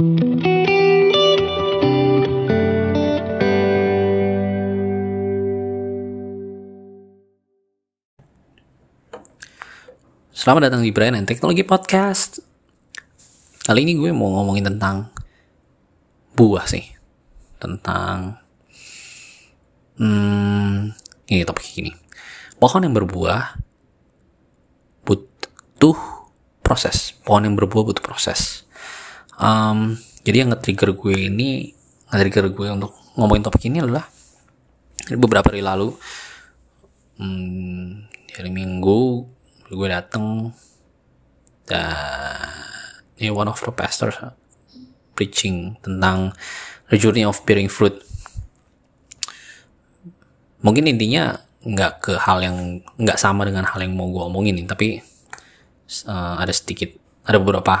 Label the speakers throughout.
Speaker 1: Selamat datang di Brand and Technology Podcast. Kali ini gue mau ngomongin tentang buah sih. Tentang hmm, ini topik ini. Pohon yang berbuah butuh proses. Pohon yang berbuah butuh proses. Um, jadi yang nge-trigger gue ini, nge-trigger gue untuk ngomongin topik ini adalah beberapa hari lalu, hmm, hari Minggu gue dateng dan ini one of the pastors preaching tentang the journey of bearing fruit. Mungkin intinya nggak ke hal yang nggak sama dengan hal yang mau gue omongin tapi uh, ada sedikit ada beberapa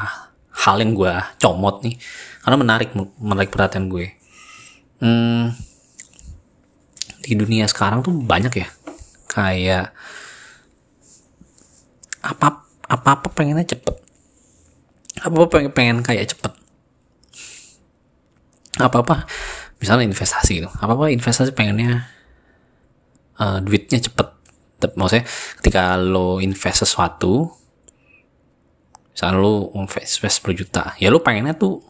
Speaker 1: hal yang gue comot nih. Karena menarik menarik perhatian gue. Hmm, di dunia sekarang tuh banyak ya. Kayak apa apa apa pengennya cepet. Apa apa pengen, pengen kayak cepet. Apa apa misalnya investasi gitu. Apa apa investasi pengennya uh, duitnya cepet. Maksudnya ketika lo invest sesuatu misalnya lo invest, invest berjuta ya lo pengennya tuh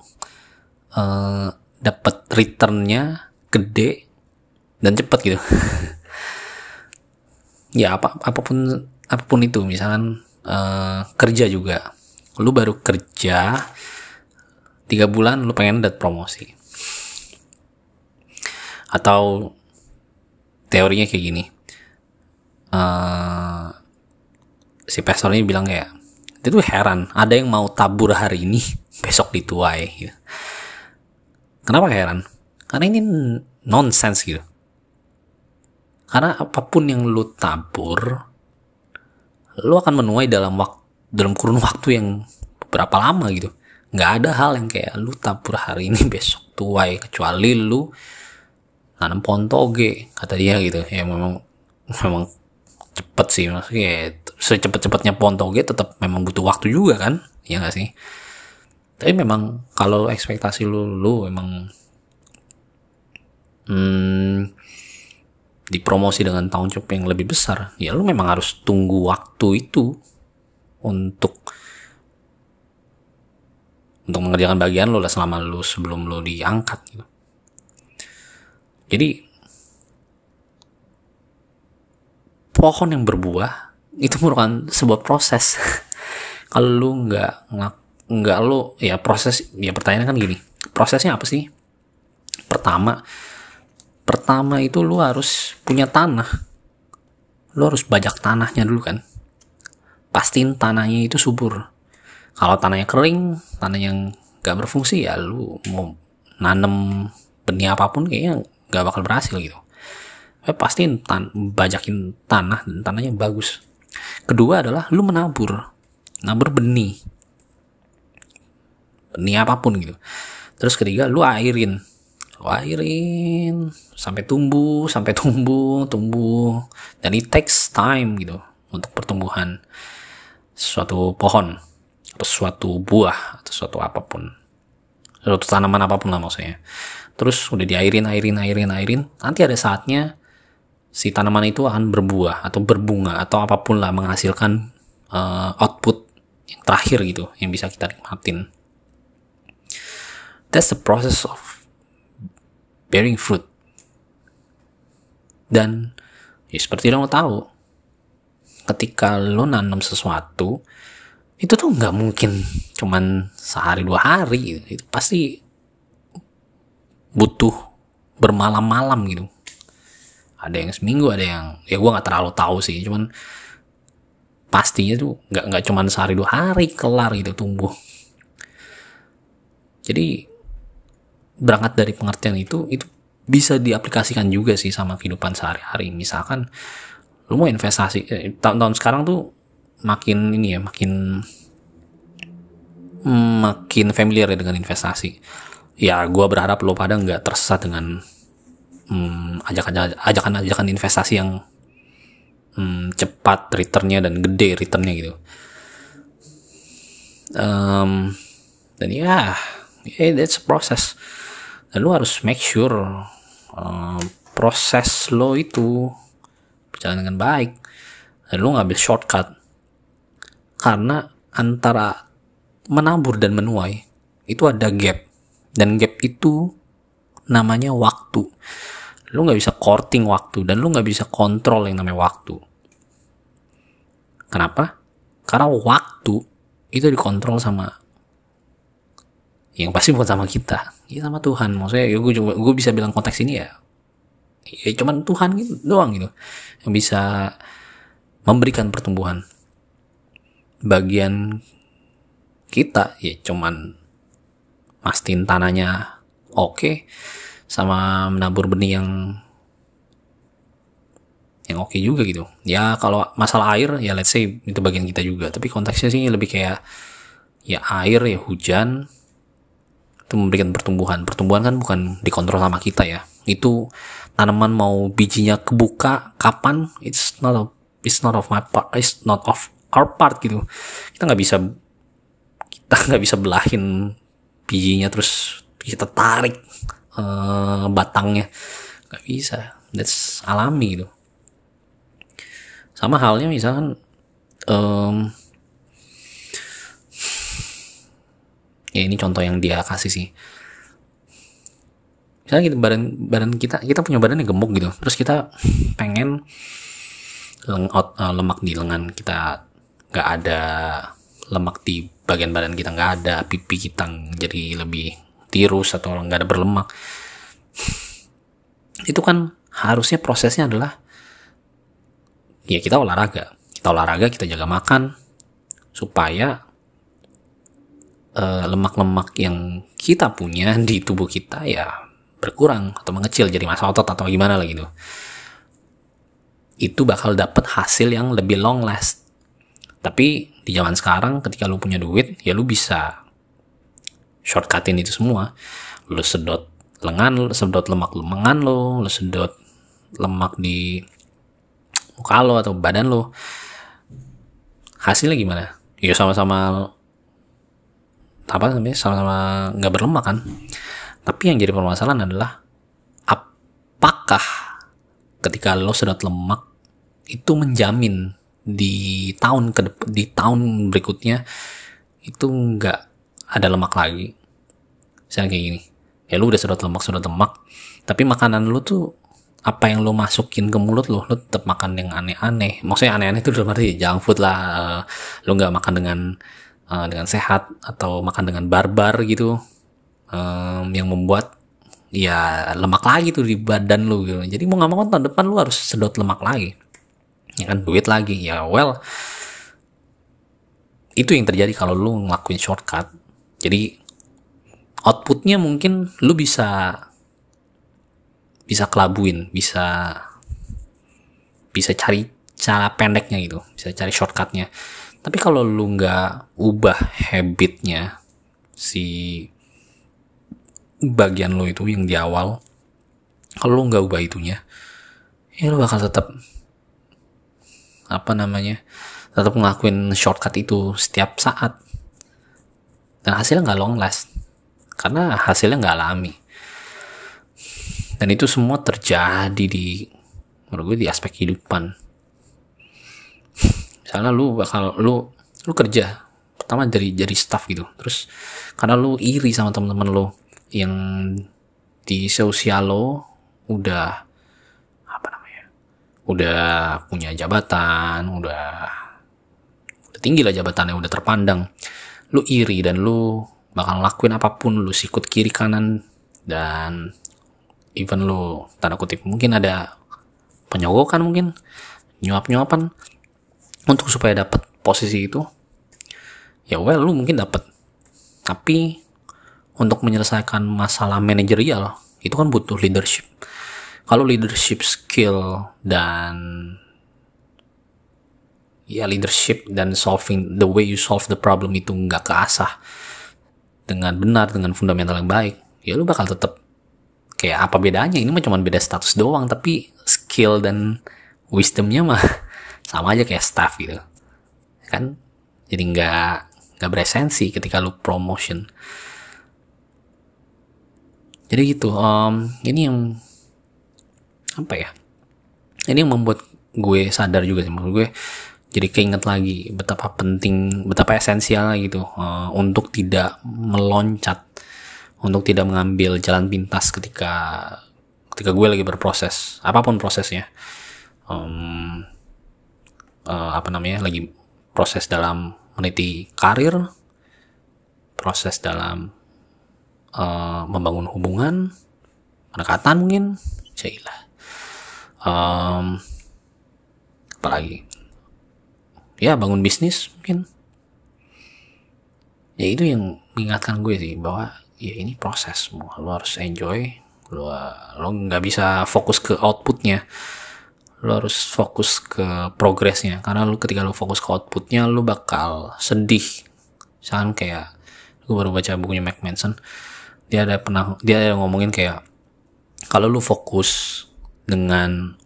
Speaker 1: uh, dapat returnnya gede dan cepet gitu. Ya apa apa pun apa pun itu. Misalkan uh, kerja juga. Lu baru kerja tiga bulan lu pengen dapat promosi. Atau teorinya kayak gini. Uh, si pastor ini bilang kayak dia tuh heran ada yang mau tabur hari ini besok dituai gitu. kenapa heran? Karena ini nonsense gitu. Karena apa pun yang lu tabur lo akan menuai dalam waktu dalam kurun waktu yang berapa lama gitu. Nggak ada hal yang kayak lu tabur hari ini besok tuai kecuali lu nanam pohon toge kata dia gitu. Ya memang memang cepet sih maksudnya ya, secepat-cepatnya pohon toge tetap memang butuh waktu juga kan ya nggak sih tapi memang kalau ekspektasi lu lu memang hmm, dipromosi dengan tahun job yang lebih besar, ya lu memang harus tunggu waktu itu untuk untuk mengerjakan bagian lo lah selama lu sebelum lo diangkat gitu. Jadi pohon yang berbuah itu merupakan sebuah proses. Kalau lu nggak nggak lu ya proses ya pertanyaan kan gini, prosesnya apa sih? Pertama, pertama itu lu harus punya tanah. Lu harus bajak tanahnya dulu kan. Pastiin tanahnya itu subur. Kalau tanahnya kering tanah yang gak berfungsi ya lu mau nanem benih apa pun kayaknya gak bakal berhasil gitu. Eh, pastiin tan bajakin tanah dan tanahnya bagus kedua adalah lu menabur. Nabur benih. Benih apa pun gitu. Terus ketiga lu airin. Lo airin. Sampai tumbuh sampai tumbuh tumbuh. Dan it takes time gitu untuk pertumbuhan suatu pohon atau suatu buah atau suatu apa pun. Suatu tanaman apa pun lah maksudnya. Terus udah diairin airin airin airin. Nanti ada saatnya si tanaman itu akan berbuah atau berbunga atau apa pun lah menghasilkan uh, output yang terakhir gitu yang bisa kita nikmatin that's the process of bearing fruit. Dan ya seperti lo tahu, ketika lo nanam sesuatu, itu tuh nggak mungkin cuman sehari dua hari gitu. Itu pasti butuh bermalam-malam gitu. Ada yang seminggu, ada yang ya gue nggak terlalu tahu sih, cuman pastinya tuh nggak nggak cuman sehari dua hari kelar gitu tumbuh. Jadi berangkat dari pengertian itu itu bisa diaplikasikan juga sih sama kehidupan sehari-hari misalkan lu mau investasi eh, tahun-tahun sekarang tuh makin ini ya makin makin familiar ya dengan investasi ya gue berharap lo pada nggak tersesat dengan hmm, ajakan-ajakan investasi yang hmm, cepat returnnya dan gede returnnya gitu. Um, dan ya yeah, that's a process. Dan lu harus make sure uh, proses lo itu berjalan dengan baik. Dan lu ngambil shortcut. Karena antara menabur dan menuai itu ada gap. Dan gap itu namanya waktu lu nggak bisa courting waktu dan lu nggak bisa kontrol yang namanya waktu. Kenapa? Karena waktu itu dikontrol sama yang pasti bukan sama kita. Ya sama Tuhan. Maksudnya ya gue coba gue bisa bilang konteks ini ya. Ya cuman Tuhan gitu doang gitu. Yang bisa memberikan pertumbuhan. Bagian kita ya cuman mastiin tanahnya oke okay, sama menabur benih yang yang oke okay juga gitu. Ya kalau masalah air ya let's say itu bagian kita juga. Tapi konteksnya sih lebih kayak ya air ya hujan itu memberikan pertumbuhan. Pertumbuhan kan bukan dikontrol sama kita ya. Itu tanaman mau bijinya kebuka kapan it's not of, it's not of my part it's not of our part gitu. Kita nggak bisa kita nggak bisa belahin bijinya terus kita tarik uh, batangnya. Nggak bisa. That's alami gitu. Sama halnya misalkan um, ya ini contoh yang dia kasih sih. Misalnya gitu badan badan kita kita punya badan yang gemuk gitu. Terus kita pengen lengot uh, lemak di lengan kita. Nggak ada lemak di bagian badan kita. Nggak ada pipi kita jadi lebih tirus atau nggak ada berlemak. Itu kan harusnya prosesnya adalah ya kita olahraga. Kita olahraga kita jaga makan supaya eh, lemak-lemak yang kita punya di tubuh kita ya berkurang atau mengecil jadi masa otot atau gimana lah gitu. Itu bakal dapat hasil yang lebih long last. Tapi di zaman sekarang ketika lu punya duit ya lu bisa shortcutin itu semua. Lu sedot lengan lu sedot lemak lengan lo lu sedot lemak di muka lo atau badan lo hasilnya gimana? Ya sama-sama apa namanya sama-sama nggak berlemak kan? Tapi yang jadi permasalahan adalah apakah ketika lo sedot lemak itu menjamin di tahun ke di tahun berikutnya itu nggak ada lemak lagi misalnya kayak gini ya lu udah sedot lemak sedot lemak tapi makanan lu tuh apa yang lo masukin ke mulut lo, lo tetap makan yang aneh-aneh. Maksudnya aneh-aneh itu dalam arti junk food lah. Uh, lo nggak makan dengan uh, dengan sehat atau makan dengan barbar gitu, um, yang membuat ya lemak lagi tuh di badan lo gitu. Jadi mau nggak mau tahun depan lo harus sedot lemak lagi, ya kan duit lagi. Ya well, itu yang terjadi kalau lo ngelakuin shortcut. Jadi outputnya mungkin lo bisa bisa kelabuin bisa bisa cari cara pendeknya gitu bisa cari shortcutnya. Tapi kalau lu nggak ubah habitnya si bagian lo itu yang di awal kalau lu nggak ubah itunya ya lu bakal tetap apa namanya tetap ngelakuin shortcut itu setiap saat dan hasilnya nggak long last. Karena hasilnya nggak alami. Dan itu semua terjadi di menurut gue di aspek kehidupan. Misalnya lu bakal lu lu kerja pertama dari jadi staff gitu. Terus karena lu iri sama teman-teman lu yang di sosial lo udah apa namanya udah punya jabatan udah udah tinggi lah jabatannya udah terpandang lu iri dan lu bakal lakuin apa pun lu sikut kiri kanan dan even lo tanda kutip mungkin ada penyogokan mungkin nyuap-nyuapan untuk supaya dapat posisi itu ya well lu mungkin dapat tapi untuk menyelesaikan masalah manajerial itu kan butuh leadership. Kalau leadership skill dan ya leadership dan solving the way you solve the problem itu nggak keasah dengan benar dengan fundamental yang baik ya lu bakal tetap kayak apa bedanya? Ini mah cuma beda status doang tapi skill dan wisdomnya mah sama aja kayak staff gitu. Kan jadi nggak nggak beresensi ketika lu promotion. Jadi gitu um, ini yang apa ya? Ini yang membuat gue sadar juga sih menurut gue jadi keinget lagi betapa penting betapa esensial gitu uh, untuk tidak meloncat untuk tidak mengambil jalan pintas ketika ketika gue lagi berproses apa pun prosesnya. Um, uh, apa namanya lagi proses dalam meniti karir proses dalam uh, membangun hubungan pendekatan mungkin cailah um, apalagi ya bangun bisnis mungkin. Ya itu yang mengingatkan gue sih bahwa ya ini proses semua. Lo harus enjoy lo lo nggak bisa fokus ke outputnya. Lo harus fokus ke progresnya. Karena lo ketika lo fokus ke outputnya lo bakal sedih. Misalkan kayak gue baru baca bukunya Mac Manson. Dia ada pernah dia ada ngomongin kayak kalau lo fokus dengan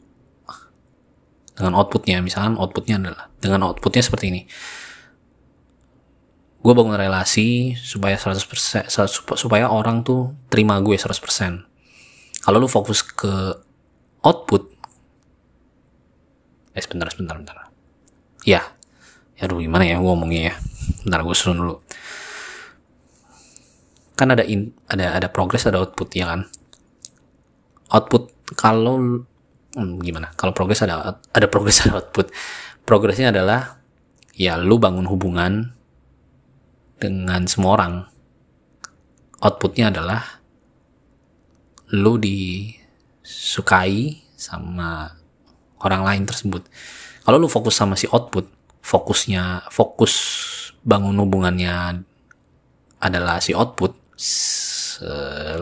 Speaker 1: dengan outputnya. Misalkan outputnya adalah dengan outputnya seperti ini. Gue bangun relasi supaya 100% supaya orang tuh terima gue 100% kalau lu fokus ke output eh sebentar sebentar sebentar. Ya. Ya aduh gimana ya gue ngomongnya ya? Bentar gue susun dulu. Kan ada in, ada ada progres ada output ya kan? Output kalau hmm, gimana? Kalau progres ada ada progres ada output. Progresnya adalah ya lu bangun hubungan dengan semua orang. Outputnya adalah lu disukai sama orang lain tersebut. Kalau lu fokus sama si output fokusnya fokus bangun hubungannya adalah si output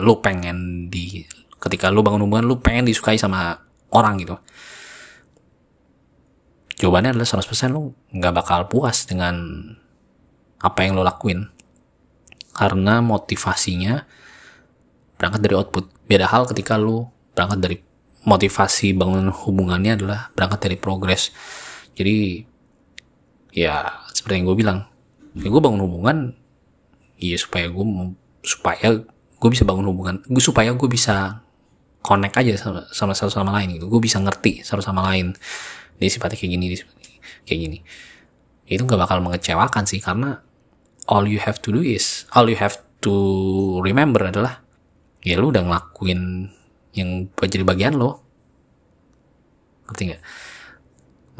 Speaker 1: lu pengen di ketika lu bangun hubungan lu pengen disukai sama orang gitu. Jawabannya adalah 100% lu nggak bakal puas dengan apa yang lo lakuin. Karena motivasinya berangkat dari output. Beda hal ketika lo berangkat dari motivasi bangun hubungannya adalah berangkat dari progres. Jadi ya seperti yang gue bilang ya gue bangun hubungan iya supaya gue supaya gue bisa bangun hubungan gue supaya gue bisa connect aja sama, satu sama lain gitu. Gue bisa ngerti satu sama lain. Dia sifatnya kayak gini dia kayak gini. Itu nggak bakal mengecewakan sih karena all you have to do is all you have to remember adalah ya lu udah ngelakuin yang jadi bagian lo. Ngerti nggak?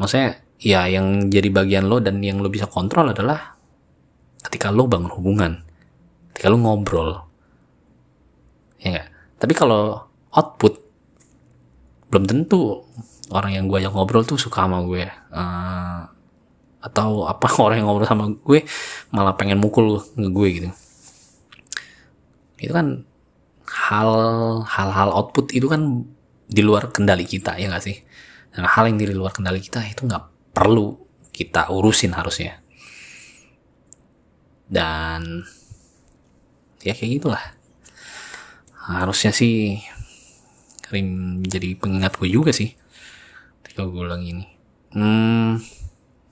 Speaker 1: Maksudnya ya yang jadi bagian lo dan yang lo bisa kontrol adalah ketika lo bangun hubungan ketika lo ngobrol. Ya nggak? Tapi kalau output. Belum tentu orang yang gue ajak ngobrol tuh suka sama gue. Uh, atau apa orang yang ngobrol sama gue malah pengen mukul gue gitu. Itu kan hal hal-hal output itu kan di luar kendali kita ya gak sih? Dan hal yang di luar kendali kita itu nggak perlu kita urusin harusnya. Dan ya kayak gitulah. Harusnya sih Rim jadi pengingat gue juga sih ketika gue ulang ini. Hmm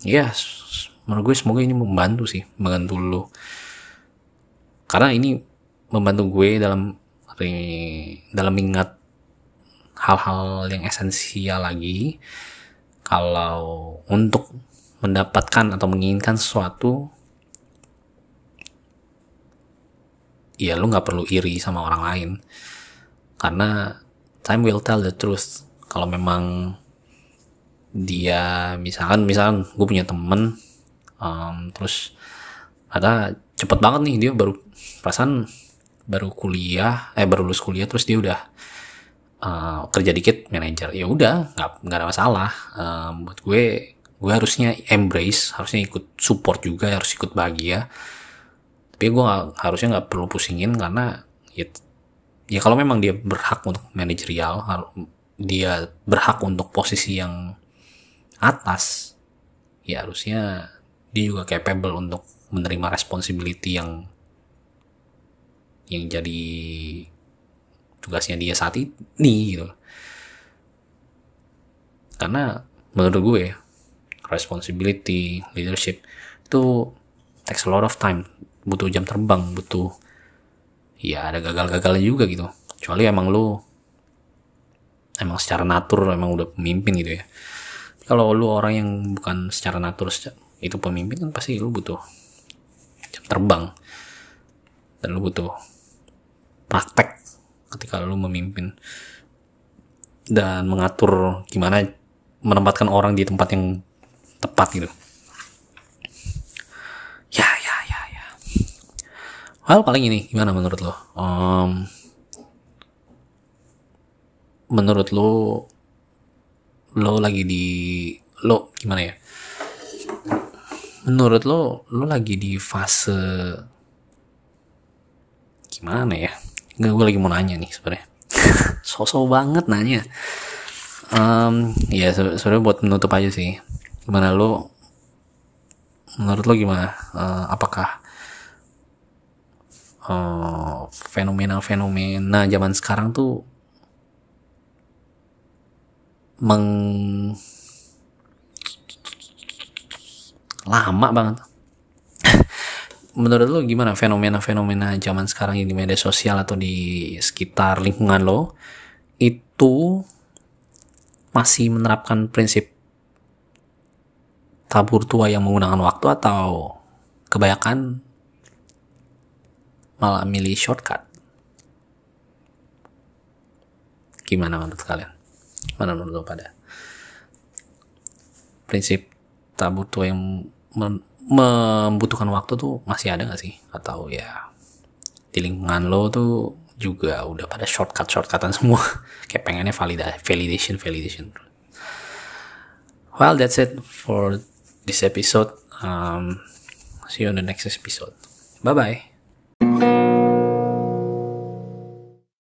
Speaker 1: ya menurut gue semoga ini membantu sih membantu lo. Karena ini membantu gue dalam dalam ingat hal-hal yang esensial lagi. Kalau untuk mendapatkan atau menginginkan sesuatu ya lu nggak perlu iri sama orang lain. Karena time will tell the truth. Kalau memang dia misalkan misalkan gue punya temen um, terus ada cepet banget nih dia baru perasaan baru kuliah eh baru lulus kuliah terus dia udah uh, kerja dikit manajer. Ya udah nggak nggak ada masalah. Um, buat gue gue harusnya embrace harusnya ikut support juga harus ikut bahagia. Tapi gue gak, harusnya nggak perlu pusingin karena ya, ya kalau memang dia berhak untuk manajerial dia berhak untuk posisi yang atas ya harusnya dia juga capable untuk menerima responsibility yang yang jadi tugasnya dia saat ini gitu. Karena menurut gue responsibility leadership itu takes a lot of time. Butuh jam terbang butuh ya ada gagal-gagalnya juga gitu. Kecuali emang lu emang secara natur emang udah pemimpin gitu ya. Kalau lu orang yang bukan secara natur itu pemimpin kan pasti lu butuh jam terbang. Dan lu butuh praktek ketika lu memimpin. Dan mengatur gimana menempatkan orang di tempat yang tepat gitu ya ya ya ya hal paling ini gimana menurut lo? Um, menurut lo lo lagi di lo gimana ya? Menurut lo lo lagi di fase gimana ya? Gue lagi mau nanya nih sebenarnya. Sosok banget nanya. Um, ya sebenarnya buat menutup aja sih. Gimana lo? Menurut lo gimana? Uh, apakah fenomena fenomena-fenomena zaman sekarang tuh meng lama banget. Menurut lo gimana fenomena-fenomena zaman sekarang ini di media sosial atau di sekitar lingkungan lo itu masih menerapkan prinsip tabur tua yang menggunakan waktu atau kebanyakan malah milih shortcut. Gimana menurut kalian? Mana menurut pada prinsip tabur tua yang membutuhkan waktu tuh masih ada gak sih? Atau ya di lingkungan lo tuh juga udah pada shortcut shortcutan semua. Kayak pengennya validasi validation validation. Well that's it for this episode. Um, see you on the next episode. Bye bye